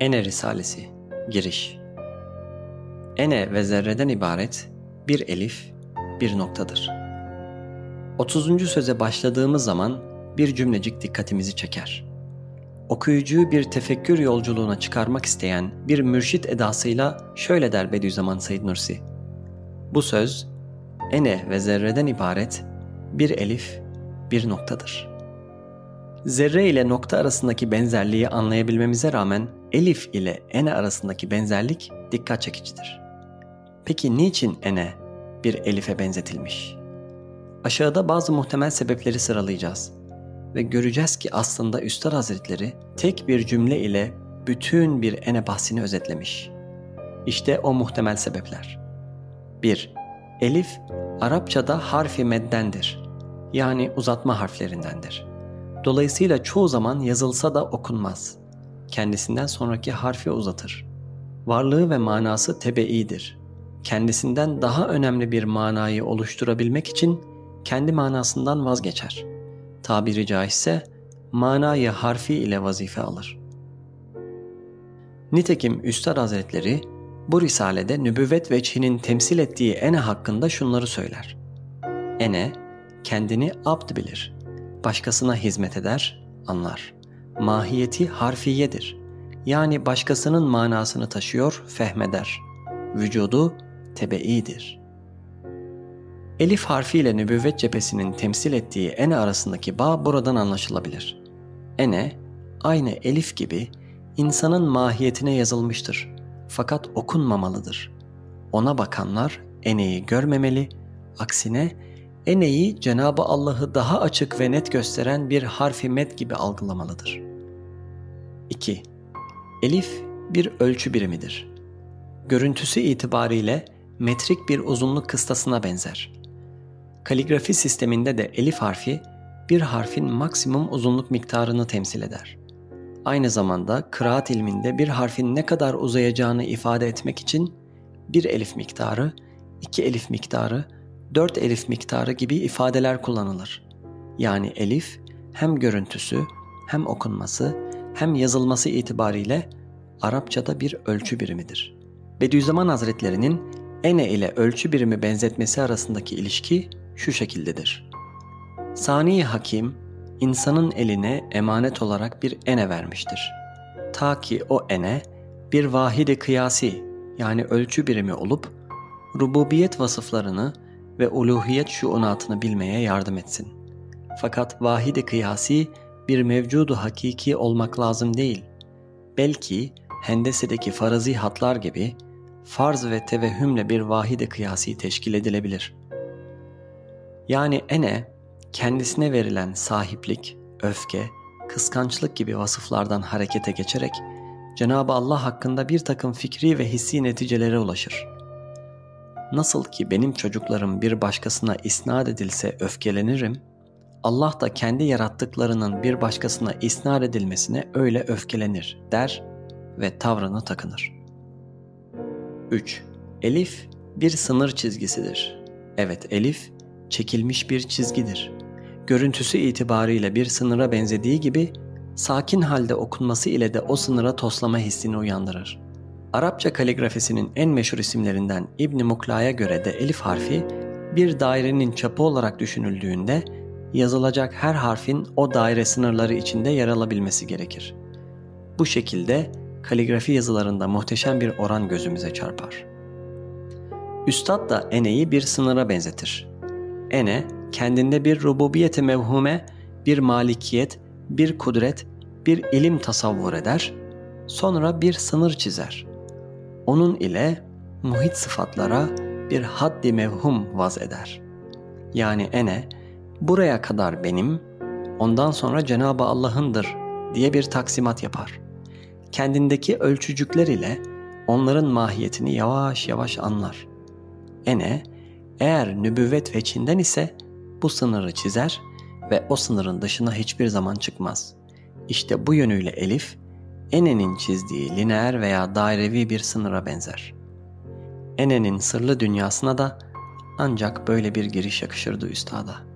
Ene Risalesi Giriş Ene ve zerreden ibaret bir elif, bir noktadır. 30. söze başladığımız zaman bir cümlecik dikkatimizi çeker. Okuyucuyu bir tefekkür yolculuğuna çıkarmak isteyen bir mürşit edasıyla şöyle der Bediüzzaman Said Nursi. Bu söz, ene ve zerreden ibaret bir elif, bir noktadır.'' Zerre ile nokta arasındaki benzerliği anlayabilmemize rağmen elif ile ene arasındaki benzerlik dikkat çekicidir. Peki niçin ene bir elife benzetilmiş? Aşağıda bazı muhtemel sebepleri sıralayacağız ve göreceğiz ki aslında Üstad Hazretleri tek bir cümle ile bütün bir ene bahsini özetlemiş. İşte o muhtemel sebepler. 1. Elif Arapçada harfi meddendir. Yani uzatma harflerindendir. Dolayısıyla çoğu zaman yazılsa da okunmaz. Kendisinden sonraki harfi uzatır. Varlığı ve manası tebeidir. Kendisinden daha önemli bir manayı oluşturabilmek için kendi manasından vazgeçer. Tabiri caizse manayı harfi ile vazife alır. Nitekim Üstad Hazretleri bu risalede nübüvvet veçhinin temsil ettiği ene hakkında şunları söyler. Ene kendini abd bilir başkasına hizmet eder, anlar. Mahiyeti harfiyedir. Yani başkasının manasını taşıyor, fehmeder. Vücudu tebeidir. Elif harfiyle nübüvvet cephesinin temsil ettiği ene arasındaki bağ buradan anlaşılabilir. Ene, aynı elif gibi insanın mahiyetine yazılmıştır. Fakat okunmamalıdır. Ona bakanlar eneyi görmemeli, aksine eneyi Cenabı Allah'ı daha açık ve net gösteren bir harfi met gibi algılamalıdır. 2. Elif bir ölçü birimidir. Görüntüsü itibariyle metrik bir uzunluk kıstasına benzer. Kaligrafi sisteminde de elif harfi bir harfin maksimum uzunluk miktarını temsil eder. Aynı zamanda kıraat ilminde bir harfin ne kadar uzayacağını ifade etmek için bir elif miktarı, iki elif miktarı 4 elif miktarı gibi ifadeler kullanılır. Yani elif hem görüntüsü hem okunması hem yazılması itibariyle Arapçada bir ölçü birimidir. Bediüzzaman Hazretlerinin ene ile ölçü birimi benzetmesi arasındaki ilişki şu şekildedir. Sani Hakim, insanın eline emanet olarak bir ene vermiştir. Ta ki o ene bir vahide kıyasi yani ölçü birimi olup rububiyet vasıflarını ve uluhiyet şuunatını bilmeye yardım etsin. Fakat vahide kıyasi bir mevcudu hakiki olmak lazım değil. Belki hendesedeki farazi hatlar gibi farz ve tevehhümle bir vahide kıyasi teşkil edilebilir. Yani ene kendisine verilen sahiplik, öfke, kıskançlık gibi vasıflardan harekete geçerek Cenab-ı Allah hakkında bir takım fikri ve hissi neticelere ulaşır. Nasıl ki benim çocuklarım bir başkasına isnat edilse öfkelenirim, Allah da kendi yarattıklarının bir başkasına isnat edilmesine öyle öfkelenir der ve tavrını takınır. 3. Elif bir sınır çizgisidir. Evet elif çekilmiş bir çizgidir. Görüntüsü itibariyle bir sınıra benzediği gibi sakin halde okunması ile de o sınıra toslama hissini uyandırır. Arapça kaligrafisinin en meşhur isimlerinden İbn Mukla'ya göre de elif harfi bir dairenin çapı olarak düşünüldüğünde yazılacak her harfin o daire sınırları içinde yer alabilmesi gerekir. Bu şekilde kaligrafi yazılarında muhteşem bir oran gözümüze çarpar. Üstad da eneyi bir sınıra benzetir. Ene kendinde bir rububiyeti mevhume, bir malikiyet, bir kudret, bir ilim tasavvur eder, sonra bir sınır çizer onun ile muhit sıfatlara bir haddi mevhum vaz eder. Yani ene buraya kadar benim, ondan sonra Cenab-ı Allah'ındır diye bir taksimat yapar. Kendindeki ölçücükler ile onların mahiyetini yavaş yavaş anlar. Ene eğer nübüvvet veçinden ise bu sınırı çizer ve o sınırın dışına hiçbir zaman çıkmaz. İşte bu yönüyle Elif Ene'nin çizdiği lineer veya dairevi bir sınıra benzer. Ene'nin sırlı dünyasına da ancak böyle bir giriş yakışırdı üstada.''